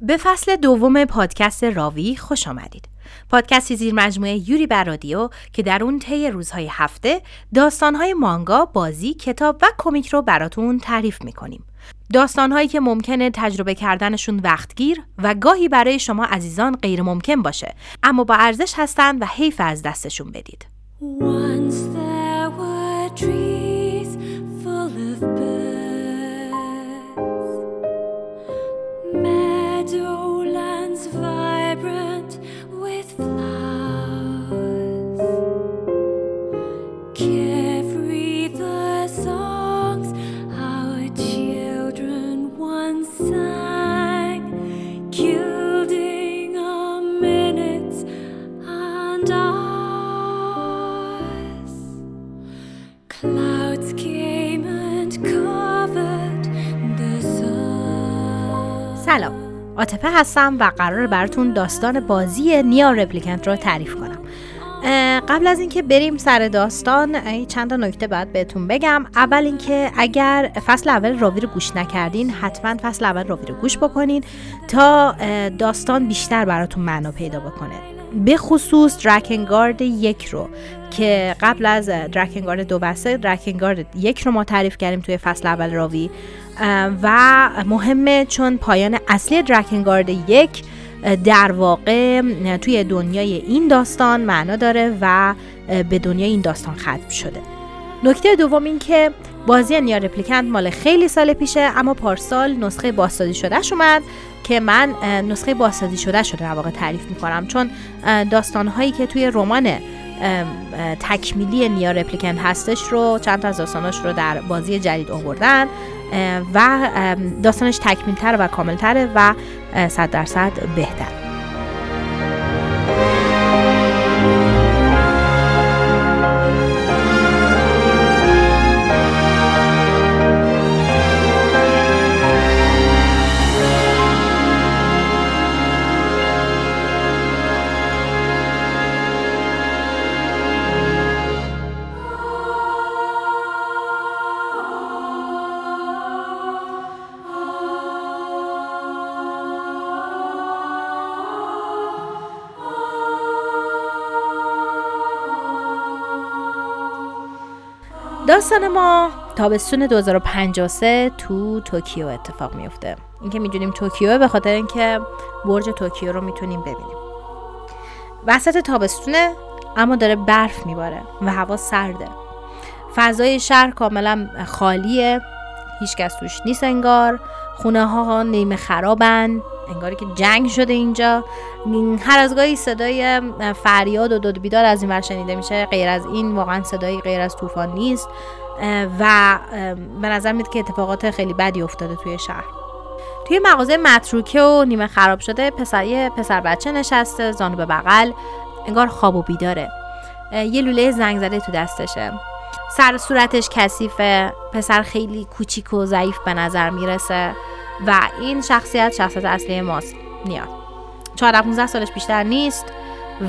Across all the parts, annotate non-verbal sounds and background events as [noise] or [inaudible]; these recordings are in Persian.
به فصل دوم پادکست راوی خوش آمدید. پادکستی زیر مجموعه یوری بر که در اون طی روزهای هفته داستانهای مانگا، بازی، کتاب و کمیک رو براتون تعریف می‌کنیم. داستانهایی که ممکنه تجربه کردنشون وقتگیر و گاهی برای شما عزیزان غیر ممکن باشه اما با ارزش هستن و حیف از دستشون بدید. عاطفه هستم و قرار براتون داستان بازی نیا رپلیکنت رو تعریف کنم. قبل از اینکه بریم سر داستان چند تا نکته باید بهتون بگم. اول اینکه اگر فصل اول راوی رو گوش نکردین حتما فصل اول راوی رو گوش بکنین تا داستان بیشتر براتون معنا پیدا بکنه. به خصوص درکنگارد یک رو. که قبل از درکنگارد دو بسته درکنگارد یک رو ما تعریف کردیم توی فصل اول راوی. و مهمه چون پایان اصلی درکنگارد یک در واقع توی دنیای این داستان معنا داره و به دنیای این داستان ختم شده. نکته دوم این که بازی نیا رپلیکنت مال خیلی سال پیشه اما پارسال نسخه بازسازی شدهش اومد که من نسخه بازسازی شده شده در واقع تعریف می‌کنم. چون داستانهایی که توی رمان تکمیلی نیا رپلیکنت هستش رو چند تا از داستاناش رو در بازی جدید آوردن و داستانش تکمیلتر و کاملتره و صد درصد بهتر. تابستون 2053 تو توکیو اتفاق میفته این که می‌دونیم توکیو به خاطر اینکه برج توکیو رو می‌تونیم ببینیم. وسط تابستونه اما داره برف میباره و هوا سرده. فضای شهر کاملا خالیه. هیچکس توش نیست انگار. خونه ها نیمه خرابن. انگاری که جنگ شده اینجا. هر از گاهی صدای فریاد و داد بیداد از این ور شنیده میشه. غیر از این واقعا صدایی غیر از طوفان نیست. و به نظر میاد که اتفاقات خیلی بدی افتاده توی شهر. توی مغازه متروکه و نیمه خراب شده پسر پسر بچه نشسته زانو به بغل انگار خواب و بیداره. یه لوله زنگ زده تو دستشه. سر صورتش کثیفه پسر خیلی کوچیک و ضعیف به نظر می‌رسه و این شخصیت شخصیت اصلی ماست نیاد 14 15 سالش بیشتر نیست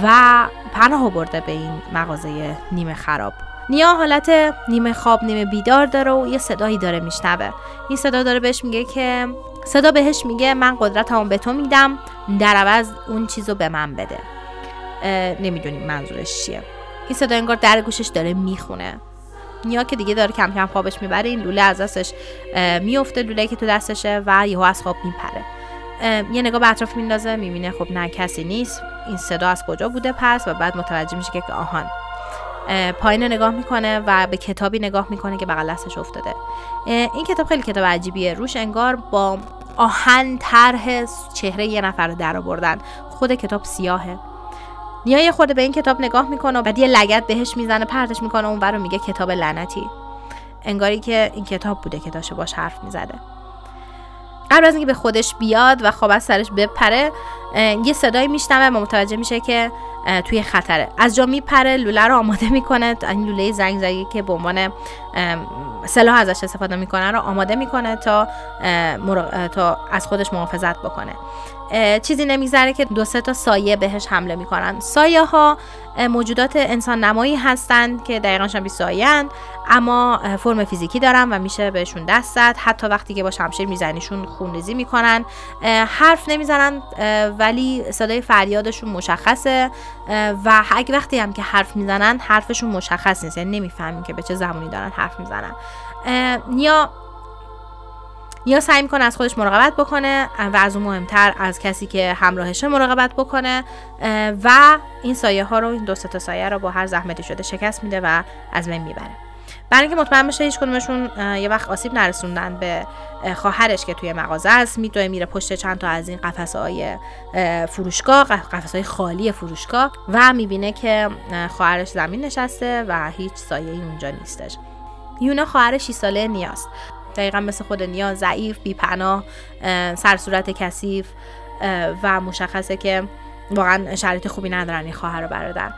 و پناه برده به این مغازه نیمه خراب. نیا حالت نیمه خواب نیمه بیدار داره و یه صدایی داره میشنوه. این صدا داره بهش میگه که صدا بهش میگه من قدرتمو به تو میدم در عوض اون چیزو به من بده. نمی‌دونیم منظورش چیه. این صدا انگار در گوشش داره می‌خونه. نیا که دیگه داره کم کم خوابش می‌بره این لوله از دستش میفته لوله که تو دستشه و یهو از خواب میپره. یه نگاه به اطراف میندازه می‌بینه خب نه کسی نیست. این صدا از کجا بوده پس؟ و بعد متوجه میشه که آهان. پایین نگاه می‌کنه و به کتابی نگاه می‌کنه که بغل دستش افتاده. این کتاب خیلی کتاب عجیبیه. روش انگار با آهن طرح چهره یه نفر در آوردن. خود کتاب سیاهه. نیا یه خورده به این کتاب نگاه می‌کنه و بعد یه لگت بهش می‌زنه پرتش می‌کنه اون رو میگه کتاب لعنتی. انگاری که این کتاب بوده که داشته باش حرف می‌زده. قبل از اینکه به خودش بیاد و خواب از سرش بپره یه صدایی میشنوه و متوجه میشه که توی خطره. از جا میپره لوله رو آماده می‌کنه. این لوله زنگ زنگی که به عنوان سلاح ازش استفاده می‌کنه رو آماده می‌کنه تا تا از خودش محافظت بکنه. چیزی نمیگذره که دو سه تا سایه بهش حمله می‌کنن. سایه ها موجودات انسان نمایی هستند که دقیقا شبیه سایه اما فرم فیزیکی دارن و میشه بهشون دست زد. حتی وقتی که با شمشیر میزنیشون خونریزی می‌کنن. حرف نمی‌زنن ولی صدای فریادشون مشخصه. و اگه وقتی هم که حرف می‌زنن حرفشون مشخص نیست. یعنی نمی‌فهمیم که به چه زمانی دارن حرف می‌زنن. یا یا سعی می‌کنه از خودش مراقبت بکنه و از اون مهمتر از کسی که همراهشه مراقبت بکنه و این سایه ها رو این دو تا سایه رو با هر زحمتی شده شکست میده و از بین می‌بره. برای اینکه مطمئن بشه هیچ کدومشون یه وقت آسیب نرسوندن به خواهرش که توی مغازه است میدوه میره پشت چند تا از این قفسه های فروشگاه قفسه های خالی فروشگاه و می‌بینه که خواهرش زمین نشسته و هیچ سایه ای اونجا نیستش. یونا خواهر 6 ساله نیاست دقیقا مثل خود نیا ضعیف بیپناه سرصورت کثیف و مشخصه که واقعا شرایط خوبی ندارن این خواهر و برادر.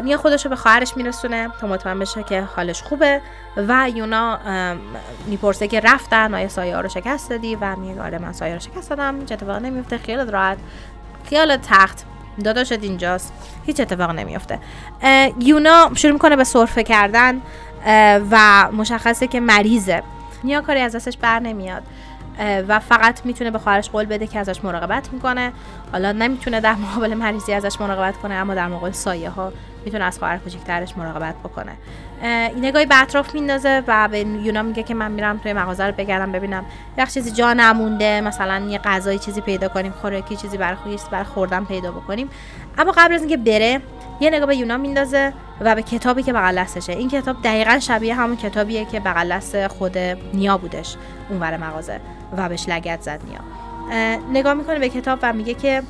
نیا خودش رو به خواهرش میرسونه تا مطمئن بشه که حالش خوبه و یونا می‌پرسه که رفتن آیا سایه ها رو شکست دادی؟ و میگه آره من سایه رو شکست دادم هیچ اتفاق نمیفته خیال راحت. خیال تخت داداشت اینجاست هیچ اتفاق نمیفته یونا شروع می‌کنه به سرفه کردن و مشخصه که مریضه. نیا کاری از دستش بر نمیاد. و فقط می‌تونه به خواهرش قول بده که ازش مراقبت می‌کنه. حالا نمی‌تونه در مقابل مریضی ازش مراقبت کنه اما در مقابل سایه ها می‌تونه از خواهر کوچیکترش مراقبت بکنه. نگاهی به اطراف میندازه و به یونا میگه که من میرم توی مغازه رو بگردم ببینم. یه چیزی جا نمونده مثلا یه غذای چیزی پیدا کنیم خوراکی چیزی برای برای خوردن پیدا بکنیم. اما قبل از اینکه بره یه نگاه به یونا میندازه و به کتابی که بغل دستشه. این کتاب دقیقا شبیه همون کتابیه که بغل دست خود نیا بودش اونور مغازه و بهش لگت زد نیا. نگاه می‌کنه به کتاب و میگه که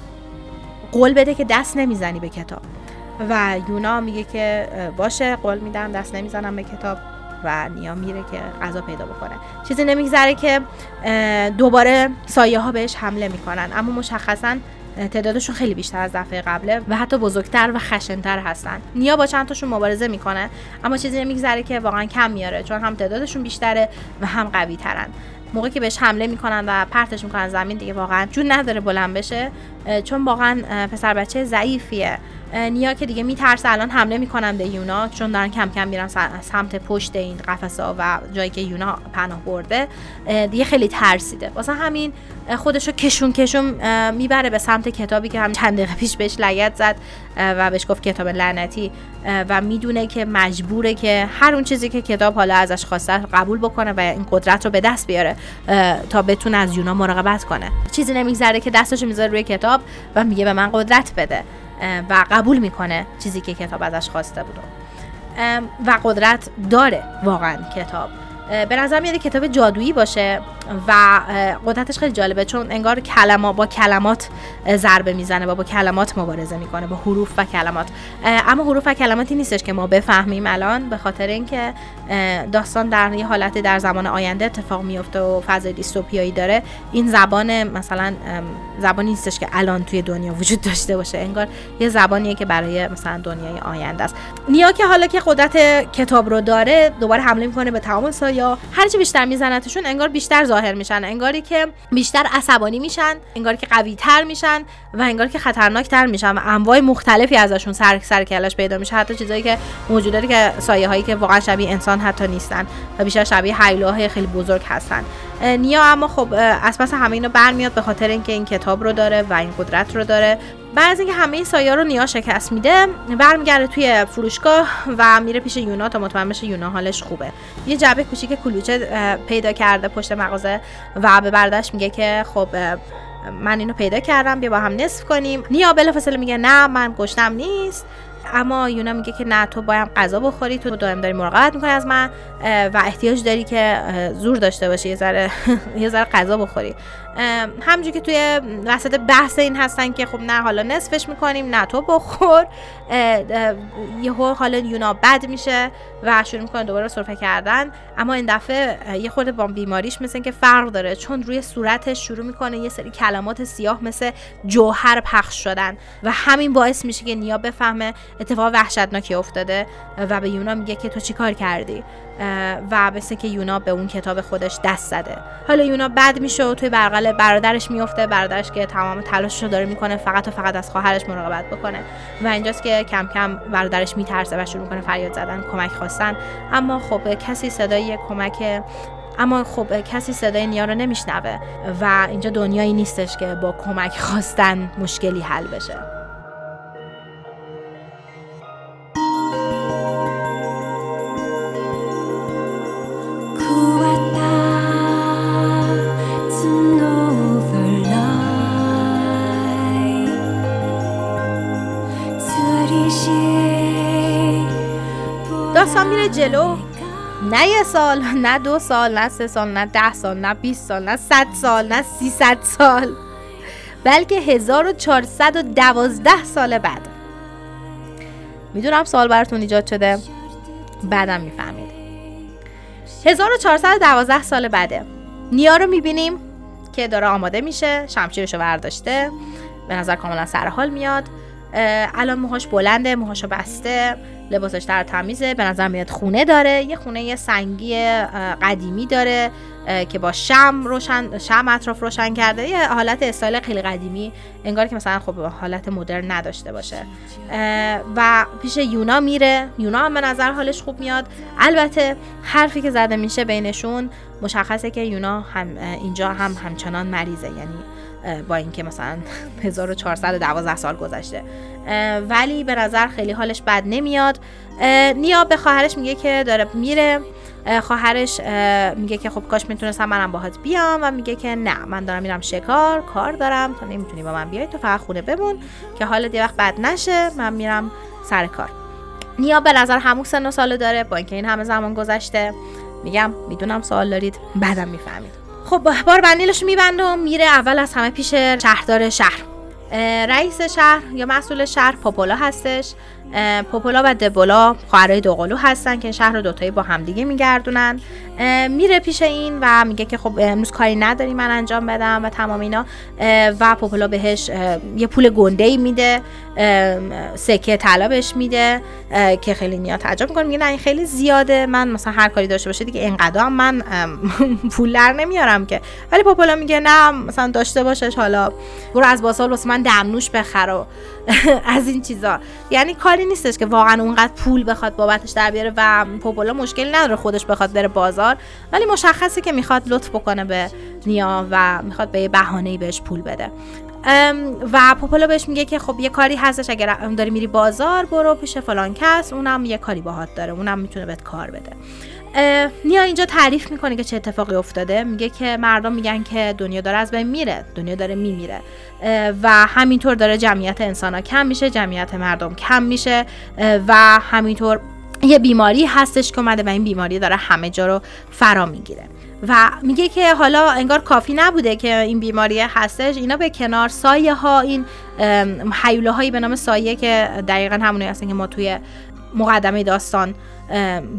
قول بده که دست نمی‌زنی به کتاب. و یونا میگه که باشه قول میدم دست نمی‌زنم به کتاب. و نیا میره که غذا پیدا بکنه. چیزی نمیگذره که دوباره سایه ها بهش حمله می‌کنن. اما مشخصا تعدادشون خیلی بیشتر از دفعه قبله و حتی بزرگتر و خشنتر هستن. نیا با چند تاشون مبارزه می‌کنه اما چیزی نمیگذره که واقعا کم میاره چون هم تعدادشون بیشتره و هم قوی ترن موقعی که بهش حمله می‌کنن و پرتش می‌کنن زمین دیگه واقعا جون نداره بلند بشه چون واقعا پسر بچه ضعیفیه. نیا که دیگه میترسه. الان حمله می‌کنن به یونا چون دارن کم کم میرن سمت پشت این قفسه و جایی که یونا پناه برده. دیگه خیلی ترسیده. واسه همین خودشو کشون کشون می‌بره به سمت کتابی که هم چند دقیقه پیش بهش لگت زد و بهش گفت کتاب لعنتی. و می‌دونه که مجبوره که هر اون چیزی که کتاب حالا ازش خواسته قبول بکنه و این قدرت رو به دست بیاره تا بتونه از یونا مراقبت کنه. چیزی نمیگذره که دستشو می‌ذاره روی کتاب و میگه به من قدرت بده. و قبول می‌کنه چیزی که کتاب ازش خواسته بود. و قدرت داره واقعا کتاب. به نظر میاد کتاب جادویی باشه. و قدرتش خیلی جالبه چون انگار کلمات با کلمات ضربه می‌زنه و با کلمات مبارزه می‌کنه با حروف و کلمات. اما حروف و کلماتی نیستش که ما بفهمیم الان به خاطر اینکه داستان در یه حالت در زمان آینده اتفاق میفته و فضای دیستوپیایی داره. این زبان مثلا زبانی نیستش که الان توی دنیا وجود داشته باشه. انگار یه زبانیه که برای مثلا دنیای آینده است. نیا که حالا که قدرت کتاب رو داره دوباره حمله می‌کنه به تمام سایا هرچی بیشتر میزنتشون انگار بیشتر ظاهر میشن انگاری که بیشتر عصبانی میشن انگاری که قوی تر میشن و انگار که خطرناک تر میشن و انواع مختلفی ازشون سر سر کلش پیدا میشه. حتی چیزایی که موجوداتی که سایه هایی که واقعا شبیه انسان حتی نیستن و بیشتر شبیه هیولاهای خیلی بزرگ هستن. نیا اما خب از پس همه اینو برمیاد به خاطر اینکه این کتاب رو داره و این قدرت رو داره. بعد از اینکه همه سایه رو نیا شکست میده برمیگرده توی فروشگاه و میره پیش یونا تا مطمئن بشه یونا حالش خوبه. یه جعبه کوچیک کلوچه پیدا کرده پشت مغازه و به برداشت میگه که خب من اینو پیدا کردم بیا با هم نصف کنیم. نیا بلافاصله میگه نه من گشتم نیست. اما یونا میگه که نه تو باید غذا بخوری تو دائم داری مراقبت می‌کنی از من و احتیاج داری که زور داشته باشی یه ذره [laughs] یه ذره غذا بخوری. همونجور که توی وسط بحث این هستن که خب نه حالا نصفش می‌کنیم نه تو بخور. یهو حالا یونا بد میشه و شروع می‌کنه دوباره سرفه کردن. اما این دفعه یه خورده با بیماریش مثل که فرق داره چون روی صورتش شروع می‌کنه یه سری کلمات سیاه مثل جوهر پخش شدن و همین باعث میشه که نیا بفهمه اتفاق وحشتناکی افتاده و به یونا میگه که تو چی کار کردی؟ و مثل که یونا به اون کتاب خودش دست زده. حالا یونا بد میشه و توی برقل برادرش میفته برادرش که تمام تلاشش رو داره می‌کنه فقط و فقط از خواهرش مراقبت بکنه. و اینجاست که کم کم برادرش میترسه و شروع می‌کنه فریاد زدن کمک خواستن. اما خب کسی صدای کمک اما خب کسی صدای نیا رو نمیشنوه. و اینجا دنیایی نیستش که با کمک خواستن مشکلی حل بشه. جلو. نه یه سال نه دو سال نه سه سال نه ده سال نه 20 سال نه صد سال نه 300 سال. بلکه 1412 سال بعد. می‌دونم سال براتون ایجاد شده. بعدم می‌فهمید. 1412 سال بعده. نیا رو می‌بینیم که داره آماده میشه. شمشیرش رو برداشته. به نظر کاملا سرحال میاد. الان موهاش بلنده موهاشو بسته. لباسش در تمیزه به نظر میاد خونه داره. یه خونه سنگی قدیمی داره که با شم روشن شم اطراف روشن کرده. یه حالت استایل خیلی قدیمی انگار که مثلا خب حالت مدرن نداشته باشه. و پیش یونا میره. یونا هم به نظر حالش خوب میاد. البته حرفی که زده میشه بینشون مشخصه که یونا هم اینجا هم همچنان مریضه. یعنی با اینکه مثلا 1412 سال گذشته. ولی به نظر خیلی حالش بد نمیاد. نیا به خواهرش میگه که داره میره. خواهرش میگه که خب کاش می‌تونستم منم باهات بیام و میگه که نه من دارم میرم شکار کار دارم. تو نمی‌تونی با من بیای تو فقط خونه بمون که حال دی وقت بد نشه. من میرم سر کار. نیا به نظر همون سن و ساله داره با اینکه این همه زمان گذشته. میگم می‌دونم سوال دارید بعدم می‌فهمید. خب بار بندیلش میبنده و میره اول از همه پیش شهردار شهر. رئیس شهر یا مسئول شهر پاپولا هستش. پوپولا و دبولا خواهرای دوقلو هستن که شهر رو دوتایی با همدیگه میگردونن. میره پیش این و میگه که خب امروز کاری نداری من انجام بدم و تمام اینا. و پوپولا بهش یه پول گنده ای میده سکه طلا بهش میده که خیلی نیا تعجب می‌کنه. میگه نه این خیلی زیاده. من مثلا هر کاری داشته باشه دیگه اینقدر من [laughs] پول در نمیارم که. ولی پوپولا میگه نه مثلا داشته باشش حالا برو از باسال واسه من دمنوش بخر [laughs] از این چیزا. یعنی کاری نیستش که واقعا اونقدر پول بخواد بابتش در بیاره و پوپولا مشکلی نداره خودش بخواد بره بازار. ولی مشخصه که می‌خواد لطف بکنه به نیا و می‌خواد به یه بهانه‌ای بهش پول بده. و پوپولا بهش میگه که خب یه کاری هستش اگر داری میری بازار برو پیش فلان کس اونم یه کاری باهات داره اونم می‌تونه بهت کار بده. نیا اینجا تعریف می‌کنه که چه اتفاقی افتاده. میگه که مردم میگن که دنیا داره از بین میره. دنیا داره میمیره. و همینطور داره جمعیت انسان ها کم میشه جمعیت مردم کم میشه. و همینطور یه بیماری هستش که اومده و این بیماری داره همه جا رو فرا می‌گیره. و میگه که حالا انگار کافی نبوده که این بیماری هستش. اینا به کنار سایه ها این حیوله هایی به نام سایه که دقیقا همونی هستن که ما توی مقدمه داستان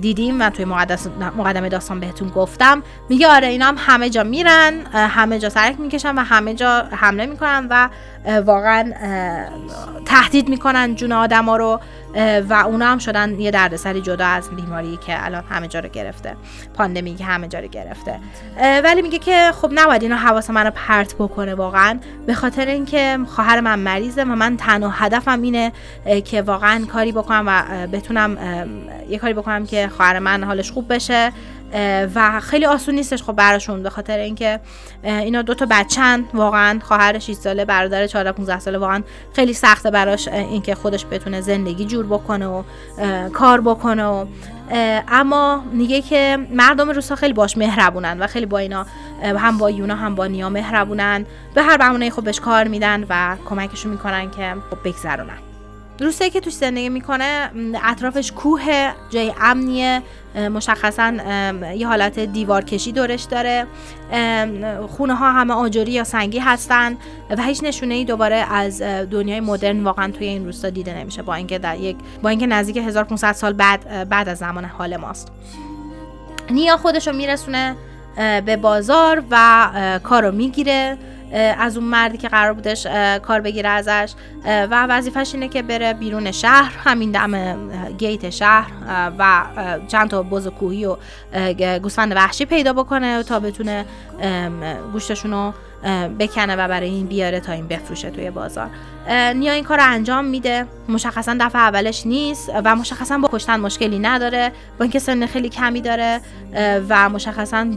دیدیم و توی مقدمه داستان بهتون گفتم. میگه آره اینا هم همه جا میرن همه جا سرک می‌کشن و همه جا حمله می‌کنن و واقعا تهدید می‌کنن جون آدم ها رو و اونا هم شدن یه دردسری جدا از بیماری که الان همه جا رو گرفته. پاندمی که همه جا رو گرفته. ولی میگه که خب نباید اینا حواس من رو پرت بکنه واقعا. به خاطر اینکه خواهر من مریضه و من تنها هدفم اینه که واقعا کاری بکنم و بتونم یه کاری بکنم که خواهر من حالش خوب بشه. و خیلی آسون نیستش خب براشون به خاطر اینکه اینا دو تا بچن واقعا خواهر 6 ساله برادر 14 15 ساله واقعا خیلی سخته براش اینکه خودش بتونه زندگی جور بکنه و کار بکنه و اما میگه که مردم روسا خیلی باش مهربونن و خیلی با اینا هم با یونا هم با نیا مهربونن. به هر بهونه خب بهش کار میدن و کمکشون می‌کنن که خب بگذرونن. روستایی که توش زندگی می‌کنه اطرافش کوه جای امنیه مشخصا یه حالت دیوار کشی دورش داره. خونه ها همه آجوری یا سنگی هستن و هیچ نشونه ای دوباره از دنیای مدرن واقعا توی این روستا دیده نمیشه با اینکه در یک با اینکه نزدیک 1500 سال بعد بعد از زمان حال ماست. نیا خودش رو میرسونه به بازار و کارو می‌گیره. از اون مردی که قرار بودش کار بگیره ازش. و وظیفش اینه که بره بیرون شهر همین دم گیت شهر و چند تا بز کوهی و گوسفند وحشی پیدا بکنه تا بتونه گوشتشون رو بکنه و برای این بیاره تا این بفروشه توی بازار. نیا این کار رو انجام میده. مشخصا دفعه اولش نیست و مشخصا با کشتن مشکلی نداره با اینکه سن خیلی کمی داره و مشخصا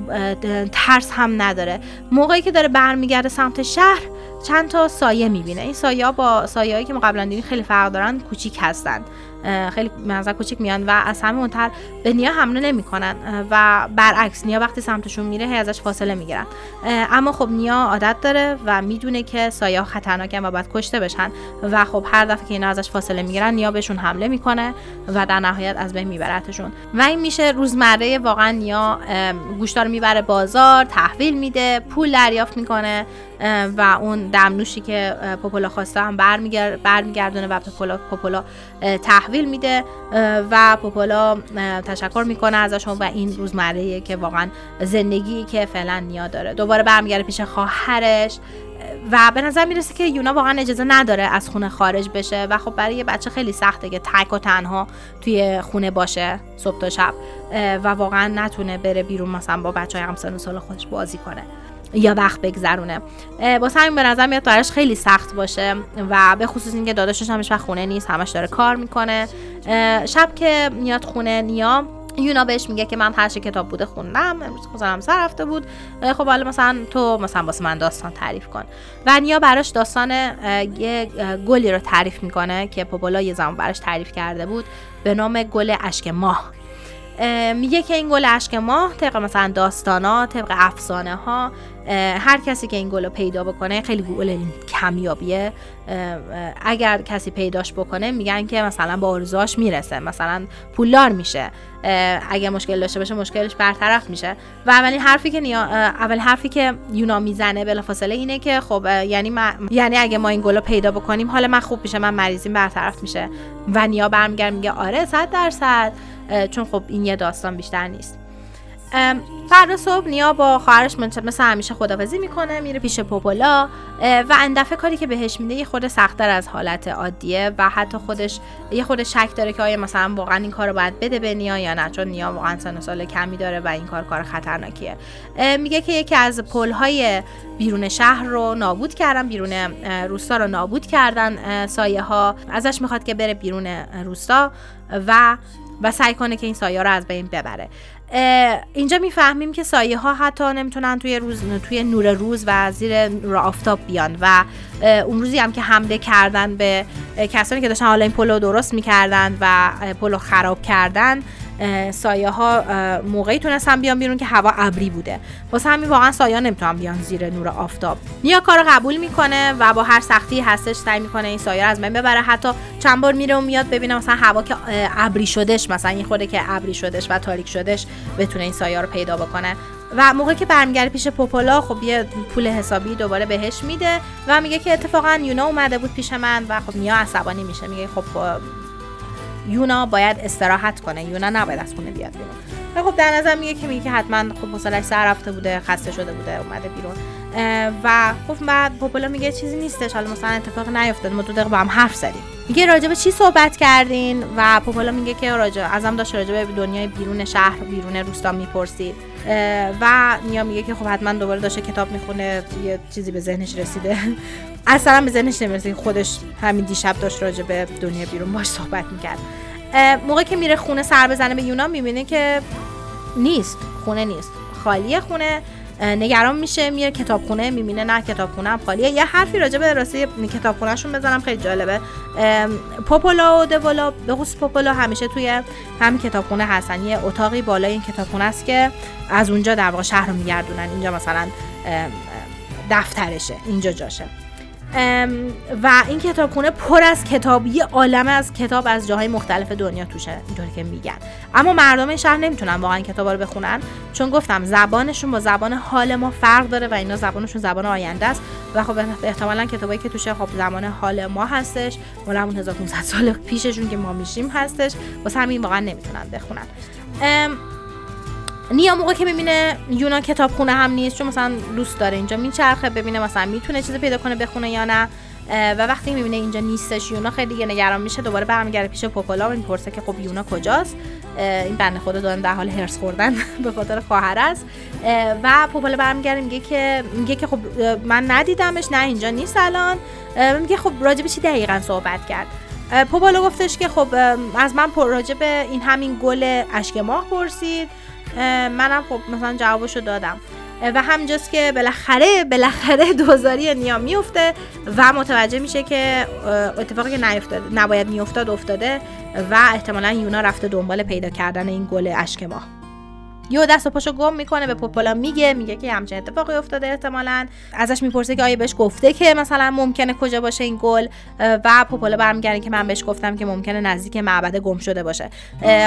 ترس هم نداره. موقعی که داره برمیگرده سمت شهر چند تا سایه می‌بینه. این سایه با سایه که ما قبلا دیدیم خیلی فرق دارن کوچیک هستند. خیلی منظر کوچیک میان و از همه اونتر به نیا حمله نمی‌کنن. و برعکس نیا وقتی سمتشون میره هی ازش فاصله می‌گیرن. اما خب نیا عادت داره و می‌دونه که سایه خطرناکن و باید کشته بشن. و خب هر دفعه که اینا ازش فاصله می‌گیرن نیا بهشون حمله می‌کنه و در نهایت از بین میبرتشون. و این میشه روزمره واقعا نیا گوشتار می‌بره بازار تحویل میده پول دریافت می‌کنه و اون دمنوشی که پوپولا خواسته هم برمیگردونه و پوپولا, پوپولا تحویل میده و پوپولا تشکر می‌کنه ازشون و این روزمره که واقعا زندگی که فعلا نیا داره. دوباره برمیگرده پیش خواهرش. و به نظر می‌رسه که یونا واقعا اجازه نداره از خونه خارج بشه و خب برای یه بچه خیلی سخته که تک و تنها توی خونه باشه صبح تا شب و واقعا نتونه بره بیرون مثلا با بچه های همسن سال خودش بازی کنه یا وقت بگذرونه. با همین به نظر میاد براش خیلی سخت باشه و به خصوص اینکه داداشش همش وقت خونه نیست همش داره کار می‌کنه. شب که میاد خونه نیا یونا بهش میگه که من هر کتاب بوده خوندم امروز خودم سر رفته بود خب حالا مثلا تو مثلا واسه من داستان تعریف کن. و نیا براش داستان یه گلی رو تعریف می‌کنه که پوپولا یه زمان براش تعریف کرده بود به نام گل اشک ماه. میگه که این گل اشک ماه طبق مثلا داستانا طبق افسانه ها هر کسی که این گل رو پیدا بکنه خیلی گل کمیابیه. اگر کسی پیداش بکنه میگن که مثلا با آرزوهاش می‌رسه مثلا پولدار میشه. اگر مشکل داشته باشه مشکلش برطرف میشه. و اولین حرفی که نیا اول حرفی که یونا می‌زنه بلافاصله اینه که خب یعنی یعنی اگه ما این رو پیدا بکنیم حال من خوب میشه من مریضیم برطرف میشه. و نیا برمیگرد میگه آره صد درصد. چون خب این یه داستان بیشتر نیست. فردا صبح نیا با خواهرش مثل همیشه خدافزی می‌کنه میره پیش پوپولا. و اندفعه کاری که بهش میده یه خود سختتر از حالت عادیه و حتی خودش یه خود شک داره که آیا مثلا واقعا این کار رو باید بده به نیا یا نه چون نیا واقعا سن سال کمی داره و این کار کار خطرناکیه. میگه که یکی از پلهای بیرون شهر رو نابود کردن بیرون روستا رو نابود کردن. سایه ها ازش می‌خواد که بره بیرون روستا و و سعی کنه که این سایه رو از بین ببره. اینجا می‌فهمیم که سایه ها حتی نمی‌تونن توی روز توی نور روز و زیر نور آفتاب بیان و اون روزی هم که حمله کردن به کسانی که داشتن حالا این پلو درست می‌کردن و پلو خراب کردن سایه ها موقعی تونستن بیان بیرون که هوا ابری بوده. واسه همین واقعا سایه نمی‌تونن بیان زیر نور آفتاب. نیا کار قبول می‌کنه و با هر سختی هستش سعی می‌کنه این سایه از من ببره. حتی چند بار میره و میاد ببینه مثلا هوا که ابری شدش مثلا این خوده که ابری شدش و تاریک شدش بتونه این سایه رو پیدا بکنه. و موقعی که برمیگرده پیش پوپولا خب یه پول حسابی دوباره بهش میده و میگه که اتفاقا یونا اومده بود پیش من و خب نیا عصبانی میشه. میگه خب یونا باید استراحت کنه. یونا نباید از خونه بیاد بیرون. و خب در نظر میگه که میگه که حتما خب حوصلش سر رفته بوده خسته شده بوده اومده بیرون. و خب بعد پوپولا میگه چیزی نیستش. حالا مثلا اتفاق نیفتاد ما دو دقیقه با هم حرف زدیم. میگه راجع به چی صحبت کردین؟ و پوپولا میگه که راجع ازم داشت راجع به دنیای بیرون شهر بیرون روستا می‌پرسید. و نیا میگه که خب حتما دوباره داشته کتاب می‌خونه یه چیزی به ذهنش رسیده. [laughs] اصلا به ذهنش نمی‌رسه خودش همین دیشب داشت راجع به دنیا بیرون باش صحبت می‌کرد. موقع که میره خونه سر بزنه به یونا می‌بینه که نیست خونه نیست. خالیه خونه. نگران میشه میره کتابخونه می‌بینه نه کتابخونه هم خالیه. یه حرفی راجع به راستی کتابخونهشون بزنم خیلی جالبه. پوپولا و دولا به خصوص پوپولا همیشه توی همین کتابخونه هستن. یه اتاقی بالای این کتابخونه است که از اونجا در واقع شهر رو میگردونن. اینجا مثلا دفترشه اینجا جاشه. و این کتابخونه پر از کتاب یه عالمه از کتاب از جاهای مختلف دنیا توشه اینطوری که میگن. اما مردم شهر نمی‌تونن واقعا کتاب رو بخونن چون گفتم زبانشون با زبان حال ما فرق داره و اینا زبانشون زبان آینده است. و خب احتمالا کتابایی که توشه خب زمان حال ما هستش. مال همون 1500 سال پیششون که ما میشیم هستش. واسه همین واقعا نمی‌تونن بخونن. نیا موقع که ببینه یونا کتاب خونه هم نیست چون مثلا دوست داره اینجا میچرخه ببینه مثلا می‌تونه چیز پیدا کنه بخونه یا نه. و وقتی می‌بینه اینجا نیستش یونا خیلی دیگه نگران میشه دوباره برمیگرده پیش پوپولا و می‌پرسه که خب یونا کجاست. این بنده خدا دارن در حال هرس خوردن [laughs] به خاطر خواهر است. و پوپولا برمیگرده میگه که میگه که خب من ندیدمش نه اینجا نیست الان. میگه خب راجب چی دقیقا صحبت کرد؟ پوپولا گفتش که خب از من راجب این همین گل اشک ماه پرسید. منم خب مثلا جوابشو دادم. و همینجاست که بالاخره بالاخره دوزاری نیا میفته و متوجه میشه که اتفاقی که نیفتاده نباید میافتاد افتاده و احتمالا یونا رفته دنبال پیدا کردن این گل اشک ماه یو دست و پاشو گم می‌کنه به پوپولا میگه میگه که همچین اتفاقی افتاده احتمالا. ازش می‌پرسه که آیا بهش گفته که مثلا ممکنه کجا باشه این گل؟ و پوپولا برمیگرده که من بهش گفتم که ممکنه نزدیک معبد گم شده باشه.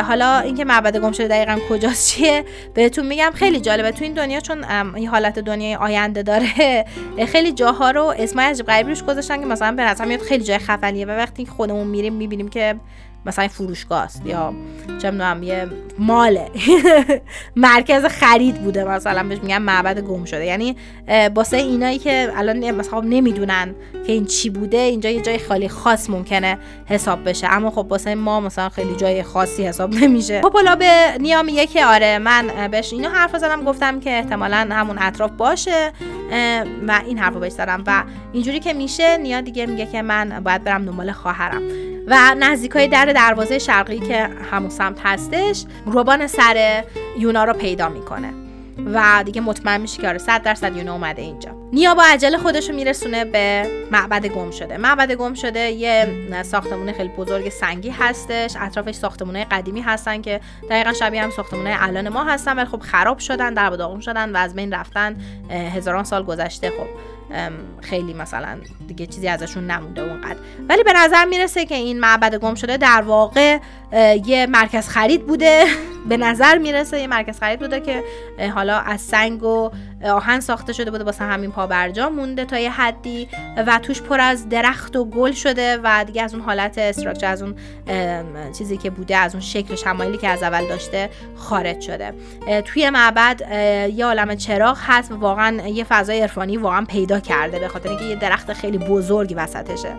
حالا اینکه معبد گم شده دقیقا کجاست چیه؟ بهتون میگم خیلی جالبه. تو این دنیا چون این حالت دنیای آینده داره خیلی جاها رو اسمای عجیب غریبی روش گذاشتن که مثلا به نظر میاد خیلی جای خفنیه. و وقتی خودمون میریم می‌بینیم که مثلا فروشگاه است یا چه می‌دونم یه ماله. [laughs] مرکز خرید بوده مثلا بهش میگن معبد گم شده. یعنی باسه اینایی که الان مثلا نمی‌دونن که این چی بوده اینجا یه جای خالی خاص ممکنه حساب بشه. اما خب واسه ما مثلا خیلی جای خاصی حساب [laughs] نمیشه. پوپولا به نیا میگه که آره من بهش اینو حرف زدم گفتم که احتمالا همون اطراف باشه و این حرفو بهش زدم. و اینجوری که میشه نیا دیگه میگه که من باید برم دنبال خواهرم. و نزدیکای در دروازه شرقی که همون سمت هستش روبان سر یونا رو پیدا می‌کنه. و دیگه مطمئن میشه که آره 100 درصد یونا اومده اینجا. نیا با عجله خودش رو میرسونه به معبد گم شده. معبد گم شده یه ساختمون خیلی بزرگ سنگی هستش. اطرافش ساختمونه قدیمی هستن که دقیقا شبیه هم ساختمونه الان ما هستن ولی خب خراب شدن در داغون شدن و از بین رفتن هزاران سال گذشته. خب خیلی مثلا دیگه چیزی ازشون نمونده اونقدر. ولی به نظر می‌رسه که این معبد گم شده در واقع یه مرکز خرید بوده. [laughs] به نظر می‌رسه یه مرکز خرید بوده که حالا از سنگ و آهن ساخته شده بوده واسه همین پا برجا مونده تا یه حدی و توش پر از درخت و گل شده و دیگه از اون حالت استراکچر از اون چیزی که بوده از اون شکل شمایلی که از اول داشته خارج شده. توی معبد یه عالم چراغ هست و واقعا یه فضای عرفانی واقعا پیدا کرده به خاطر اینکه یه درخت خیلی بزرگی وسطشه.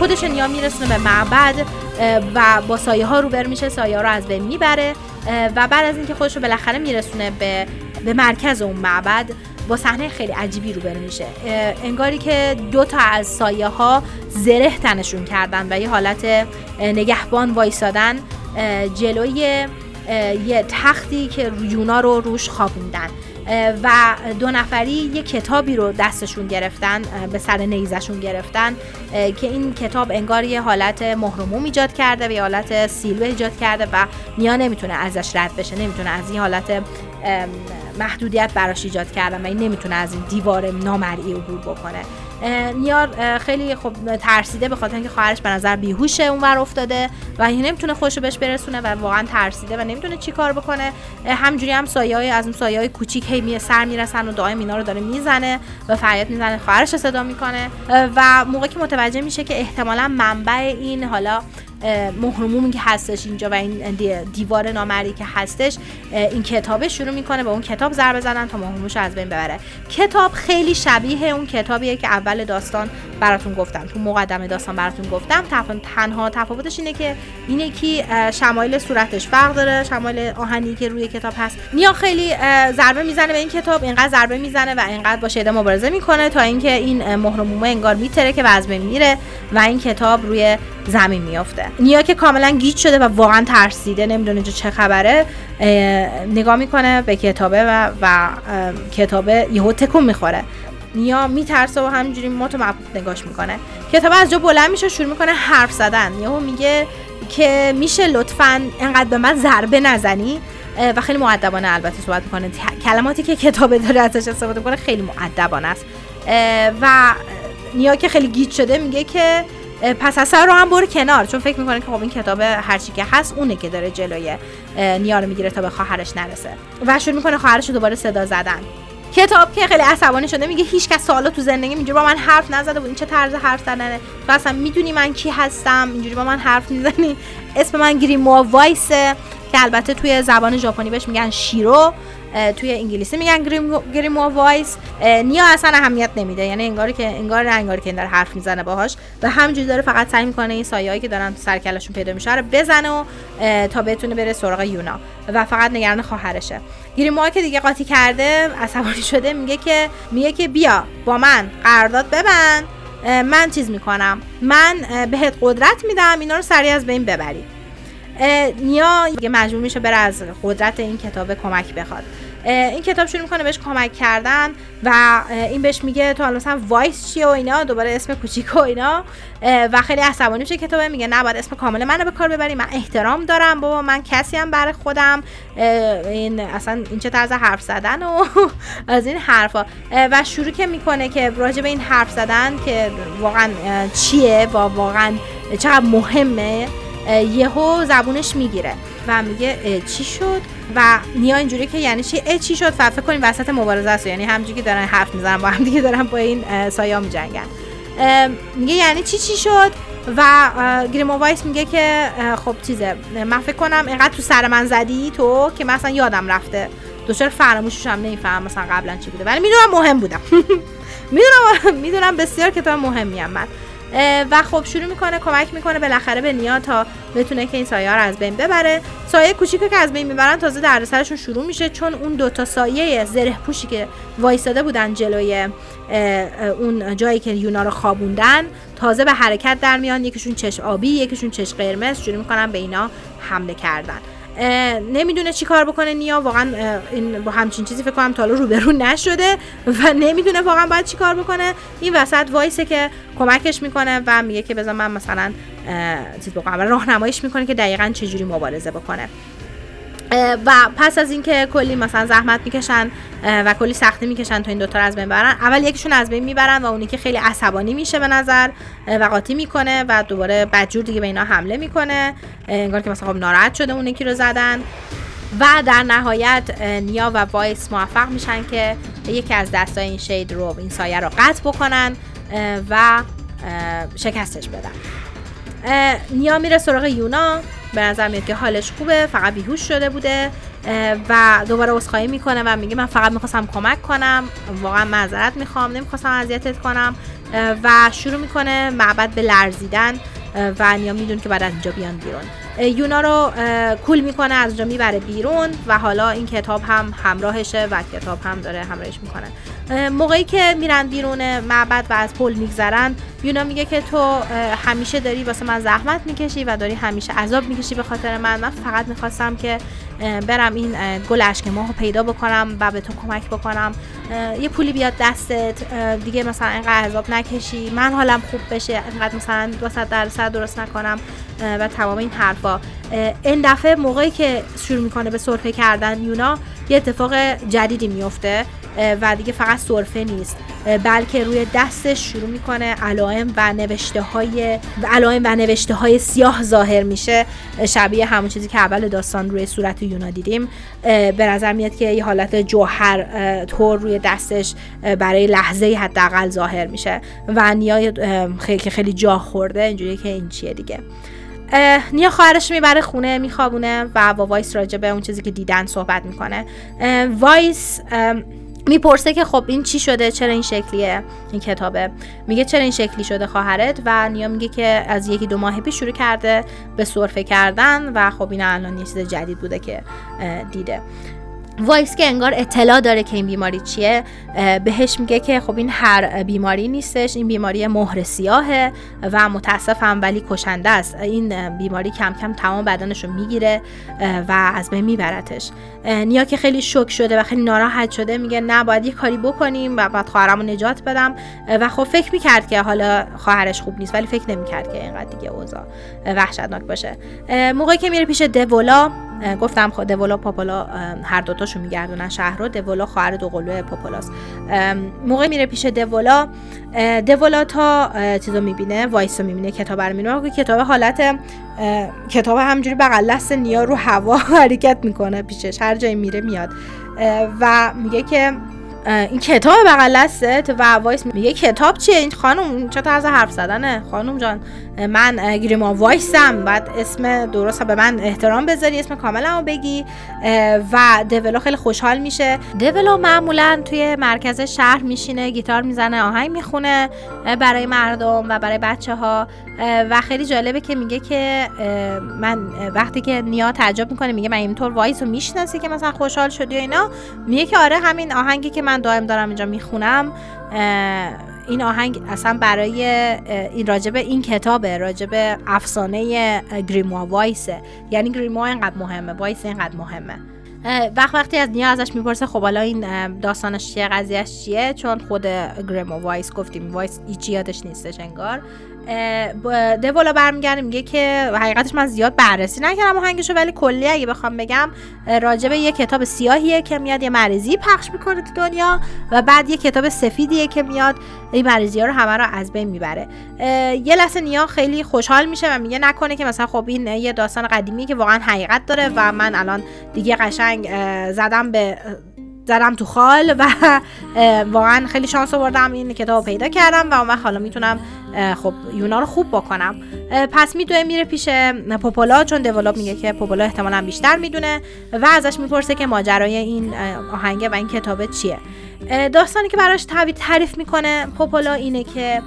خودش نیا میرسونه به معبد و با سایه ها روبر میشه سایه ها رو از بین می‌بره و بعد از اینکه خودش رو بالاخره میرسونه به به مرکز اون معبد با صحنه خیلی عجیبی روبر میشه. انگاری که دو تا از سایه ها زره تنشون کردن و یه حالت نگهبان وایسادن جلوی یه تختی که یونا رو روش خوابوندن. و دو نفری یه کتابی رو دستشون گرفتن به سر نیزشون گرفتن که این کتاب انگار یه حالت مهرموم ایجاد کرده و یه حالت سیلوه ایجاد کرده و نیا نمی‌تونه ازش رد بشه نمی‌تونه از این حالت محدودیت براش ایجاد کردن و این نمی‌تونه از این دیوار نامرئی عبور بکنه. نیار خیلی خب ترسیده به خاطر اینکه خواهرش به نظر بیهوشه اونور افتاده و نمی‌تونه خوشو بهش برسونه و واقعا ترسیده و نمی‌تونه چی کار بکنه. همجوری هم سایه های از اون سایه های کوچیک هی می سر می‌رسن و دائم اینا رو داره می‌زنه و فریاد می‌زنه خواهرش صدا می‌کنه. و موقعی که متوجه میشه که احتمالا منبع این حالا مهرمومی که هستش اینجا و این دیوار نامری که هستش این کتابه شروع می‌کنه به اون کتاب ضربه زدن تا مهرمومش از بین ببره. کتاب خیلی شبیه اون کتابیه که اول داستان براتون گفتم. تو مقدمه داستان براتون گفتم. تنها تفاوتش اینه که این یکی شمایل صورتش فرق داره. شمایل آهنی که روی کتاب هست. نیا خیلی ضربه می‌زنه به این کتاب. اینقدر ضربه می‌زنه و اینقدر با شیده مبارزه می‌کنه تا اینکه این مهرمومه انگار میتره که و از بین میره و این کتاب روی زمین میافته. نیا که کاملا گیج شده و واقعا ترسیده نمی‌دونه چه خبره. نگاه می‌کنه به کتابه و, و کتابه یهو تکون می‌خوره. نیا میترسه و همینجوری مات نگاش می‌کنه. کتاب از جا بلند میشه شروع می‌کنه حرف زدن. یهو میگه که میشه لطفا انقدر به من ضربه نزنی. و خیلی معدبانه البته صحبت می‌کنه. کلماتی که کتابه داره ازش استفاده می‌کنه خیلی معدبانه است. و نیا که خیلی گیج شده میگه که پس از سر رو هم برو کنار. چون فکر می‌کنه که خب این کتاب هرچی که هست اونه که داره جلوی نیا رو می‌گیره تا به خواهرش نرسه. و شروع می‌کنه خواهرش رو دوباره صدا زدن. کتاب که خیلی عصبانی شده میگه هیچ کس سوالا تو زندگی اینجوری با من حرف نزده بود. این چه طرز حرف زدنه؟ تو اصلا می‌دونی من کی هستم؟ اینجوری با من حرف می‌زنی؟ اسم من گریموا وایسه که البته توی زبان ژاپنی بهش میگن شیرو. توی انگلیسی میگن گریم وایس. نیا اصلا اهمیت نمیده. یعنی انگاری که انگار انگاری که این حرف می‌زنه باهاش. و همینجوری داره فقط سعی می‌کنه این سایه‌ای که دارن سرکلشون پیدا میشه رو بزنه و تا بتونه بره سراغ یونا. و فقط نگران خواهرشه. گریموا که دیگه قاطی کرده عصبانی شده میگه که میگه که بیا با من قرارداد ببند. من چیز می‌کنم. من بهت قدرت میدم اینا رو سریع از بین ببری. نیا مجبور میشه بره از قدرت این کتاب کمک بخواد. این کتاب شروع می‌کنه بهش کمک کردن و این بهش میگه تو مثلا وایس چیه و اینا دوباره اسم کوچیک و اینا. و خیلی عصبانی میشه کتابه میگه نه باید اسم کامل منو به کار ببری. من احترام دارم بابا من کسی هم برای خودم. این اصلا این چه طرز حرف زدن و [laughs] از این حرفا. و شروع که می‌کنه که راجع به این حرف زدن که واقعا چیه و واقعا چقدر مهمه. یهو زبونش می‌گیره و میگه چی شد؟ و نیا اینجوری که یعنی چی؟ ای چی شد؟ فکر کنیم وسط مبارزه است. یعنی همونجوری که دارن حرف می‌زنن با هم دیگه دارن با این سایا میجنگن. میگه یعنی چی چی شد؟ و گریمو وایس میگه که خب چیزه. من فکر کنم اینقدر تو سر من زدی تو که مثلا یادم رفته. دچار فراموشش هم نمیفهم مثلا قبلا چی بوده. ولی می‌دونم مهم بودم. [laughs] می‌دونم می‌دونم بسیار کتاب مهمی هم من و خب شروع می‌کنه کمک می‌کنه بالاخره به نیا تا بتونه که این سایه رو از بین ببره. سایه کوچیکی که از بین می‌برن تازه دردسرشون شروع میشه چون اون دوتا سایه زره پوشی که وایساده بودن جلوی اون جایی که یونا رو خوابوندن تازه به حرکت در میان. یکیشون چش آبی یکیشون چش قرمز. شروع می‌کنن به اینا حمله کردن. نمی‌دونه چی کار بکنه نیا واقعا این با همچین چیزی فکر کنم تا رو روبرو نشده و نمی‌دونه واقعا باید چی کار بکنه. این وسط وایسه که کمکش می‌کنه و میگه که بذار من مثلا چیز بکنم راهنماییش می‌کنه که دقیقا چجوری مبارزه بکنه. و پس از اینکه کلی مثلا زحمت می‌کشن و کلی سختی می‌کشن تا این دوتا از بین برن اول یکیشون از بین می‌برن و اونی که خیلی عصبانی میشه به نظر و قاطی می‌کنه و دوباره بدجور دیگه به اینا حمله می‌کنه انگار که مثلا خب ناراحت شده اون یکی رو زدن. و در نهایت نیا و وایس موفق میشن که یکی از دستای این شید رو این سایه رو قطع بکنن و شکستش بدن. نیا میره سراغ یونا. به نظر میاد که حالش خوبه فقط بیهوش شده بوده. و دوباره عذرخواهی می‌کنه و میگه من فقط می‌خواستم کمک کنم. واقعا معذرت می‌خوام نمی‌خواستم اذیتت کنم. و شروع می‌کنه معبد به لرزیدن. و نیا می‌دونه که بعد از اینجا بیان بیرون. یونا رو کول می‌کنه از اونجا می‌بره بیرون و حالا این کتاب هم همراهشه و کتاب هم داره همراهش می‌کنه. موقعی که میرن بیرون معبد و از پل میگذرن یونا میگه که تو همیشه داری واسه من زحمت می‌کشی و داری همیشه عذاب می‌کشی به خاطر من. من فقط می‌خواستم که برم این گل اشک ماهو پیدا بکنم و به تو کمک بکنم. یه پولی بیاد دستت. دیگه مثلا اینقدر عذاب نکشی. من حالم خوب بشه. اینقدر مثلا 200 درصد درست نکنم. و تمام این حرفا. این دفعه موقعی که شروع می‌کنه به سرفه کردن یونا یه اتفاق جدیدی میفته و دیگه فقط سرفه نیست. بلکه روی دستش شروع می‌کنه علائم و نوشته های علائم و نوشته های سیاه ظاهر میشه. شبیه همون چیزی که اول داستان روی صورت یونا دیدیم. به نظر میاد که یه حالت جوهر طور روی دستش برای لحظه حداقل ظاهر میشه. و نیا خیلی خیلی جا خورده. اینجوری که این چیه دیگه. نیا خواهرش می‌بره خونه میخوابونه و با وایس راجع به اون چیزی که دیدن صحبت می‌کنه. وایس می‌پرسه که خب این چی شده؟ چرا این شکلیه این کتابه؟ میگه چرا این شکلی شده خواهرت؟ و نیا میگه که از یکی دو ماه پیش شروع کرده به سرفه کردن و خب این الان یه چیز جدید بوده که دیده. وایس که انگار اطلاع داره که این بیماری چیه بهش میگه که خب این هر بیماری نیستش این بیماری مهر سیاهه و متاسفم ولی کشنده است. این بیماری کم کم تمام بدنش می‌گیره و از بین میبرتش. نیا که خیلی شوک شده و خیلی ناراحت شده میگه نه باید یه کاری بکنیم و باید خواهرمو نجات بدم. و خب فکر می‌کرد که حالا خواهرش خوب نیست ولی فکر نمی‌کرد که اینقدر دیگه اوضاع وحشتناک باشه. موقعی که میره پیش دولا گفتم خود دولا پاپولا هر دوتاشو میگردونن. شهر رو دولا خواهر دوقلو پاپولاست موقع میره پیش دولا دولا تا چیزو می‌بینه وایس رو می‌بینه کتاب رو می‌بینه. کتاب حالت کتاب همینجوری بغل دست نیا رو هوا [laughs] حرکت می‌کنه پیشش. هر جایی میره میاد. و میگه که این کتاب بغل دستت و وایس میگه کتاب چیه؟ این خانم چه طرز حرف زدنه؟ خانم جان من گریموا وایسم بعد اسم درست به من احترام بذاری اسم کاملمو بگی و دیولو خیلی خوشحال میشه. دیولو معمولا توی مرکز شهر میشینه گیتار می‌زنه آهنگ می‌خونه برای مردم و برای بچه ها و خیلی جالبه که میگه که من وقتی که نیا تعجب می‌کنه میگه من اینطور وایس رو می‌شناسی که مثلا خوشحال شدی و اینا. میگه که آره همین آهنگی که دائم دارم اینجا می‌خونم این آهنگ اصلا برای این راجب این کتابه راجب افسانه گریموا وایسه. یعنی گریموا اینقدر مهمه وایس اینقدر مهمه. وقت وقتی از نیا ازش می‌پرسه خب حالا این داستانش چیه قضیهش چیه؟ چون خود گریمو وایس گفتیم وایس هیچی یادش نیستش انگار. دولا برمیگرده میگه که حقیقتش من زیاد بررسی نکردم آهنگشو ولی کلی اگه بخوام بگم راجبه یه کتاب سیاهیه که میاد یه مریضی پخش می‌کنه تو دنیا و بعد یه کتاب سفیدیه که میاد این مریضی ها رو همه رو از بین می‌بره. یه لحظه نیا خیلی خوشحال میشه و میگه نکنه که مثلا خب این یه داستان قدیمی که واقعا حقیقت داره و من الان دیگه قشنگ زدم به زدم تو خال و واقعا خیلی شانس آوردم این کتاب پیدا کردم و اون حالا می‌تونم خب یونا رو خوب بکنم. پس میدوه میره پیش پوپولا چون دیولوب میگه که پوپولا احتمالا بیشتر می‌دونه و ازش می‌پرسه که ماجرای این آهنگه و این کتاب چیه. داستانی که براش تعریف می‌کنه پوپولا اینه که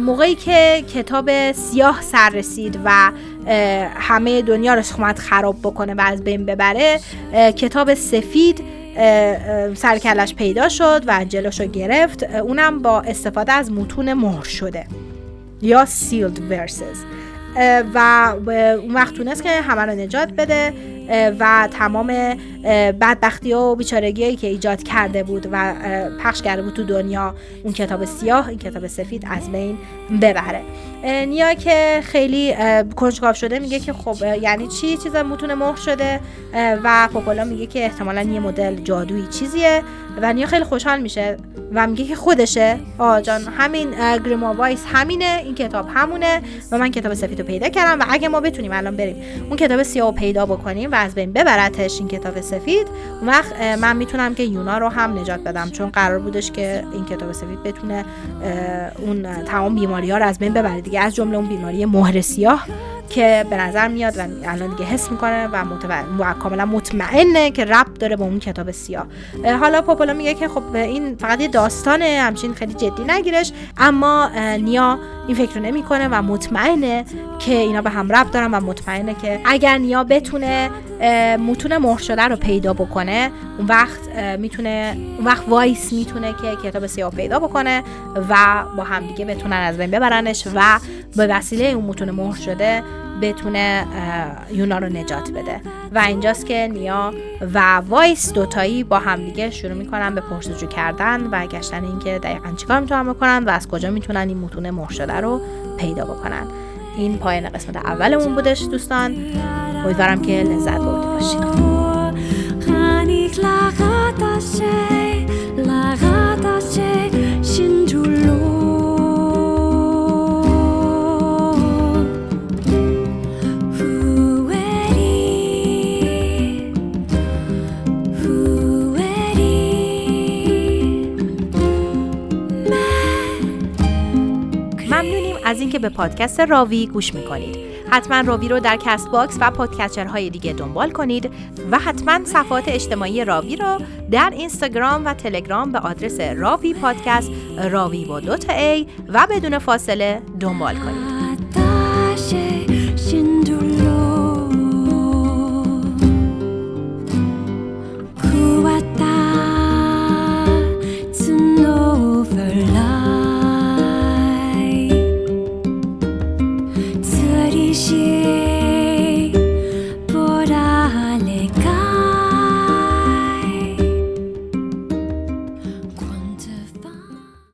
موقعی که کتاب سیاه سر رسید و همه دنیا رو خراب بکنه و از بین ببره کتاب سفید سرکلش پیدا شد و جلوشو گرفت. اونم با استفاده از متون مهر شده یا سیلد ورسز و اون وقت تونست که همه رو نجات بده. و تمام بدبختی و بیچارگی که ایجاد کرده بود و پخش کرده بود تو دنیا اون کتاب سیاه این کتاب سفید از بین ببره. نیا که خیلی کنجکاو شده میگه که خب یعنی چی؟ چیز متون مهر شده و پوپولا میگه که احتمالا یه مدل جادویی چیزیه و نیا خیلی خوشحال میشه و میگه که خودشه. آ جان همین گریما وایس همینه این کتاب همونه و من کتاب سفید رو پیدا کردم و اگه ما بتونیم الان بریم اون کتاب سیاه رو پیدا بکنیم و از بین ببرتش این کتاب سفید اون وقت من می‌تونم که یونا رو هم نجات بدم چون قرار بودش که این کتاب سفید بتونه اون تمام بیماری ها رو از بین ببره. دیگه از جمله اون بیماری مهر سیاه که به نظر میاد و الان دیگه حس می‌کنه و متو... کاملا مطمئنه که ربط داره با اون کتاب سیاه. حالا پوپولا میگه که خب این فقط یه داستانه همچین خیلی جدی نگیرش. اما نیا این فکر رو نمی‌کنه و مطمئنه که اینا به هم ربط دارن و مطمئنه که اگر نیا بتونه متون مهر شده رو پیدا بکنه اون وقت می‌تونه اون وقت وایس می‌تونه که کتاب سیاه پیدا بکنه و با همدیگه بتونن از بین ببرنش و به وسیله اون متون مهر شده بتونه یونا رو نجات بده. و اینجاست که نیا و وایس دوتایی با همدیگه شروع می‌کنن به پرسجو کردن و گشتن اینکه دقیقا چیکار می‌تونن بکنن و از کجا می‌تونن این متون مهر شده رو پیدا بکنن. این پایان قسمت اولمون بودش دوستان. امیدوارم که لذت برده باشید. به پادکست راوی گوش می‌کنید. حتما راوی رو در Castbox و podcaster های دیگه دنبال کنید و حتما صفحات اجتماعی راوی رو در اینستاگرام و تلگرام به آدرس راوی پادکست راوی با دوتا A و بدون فاصله دنبال کنید.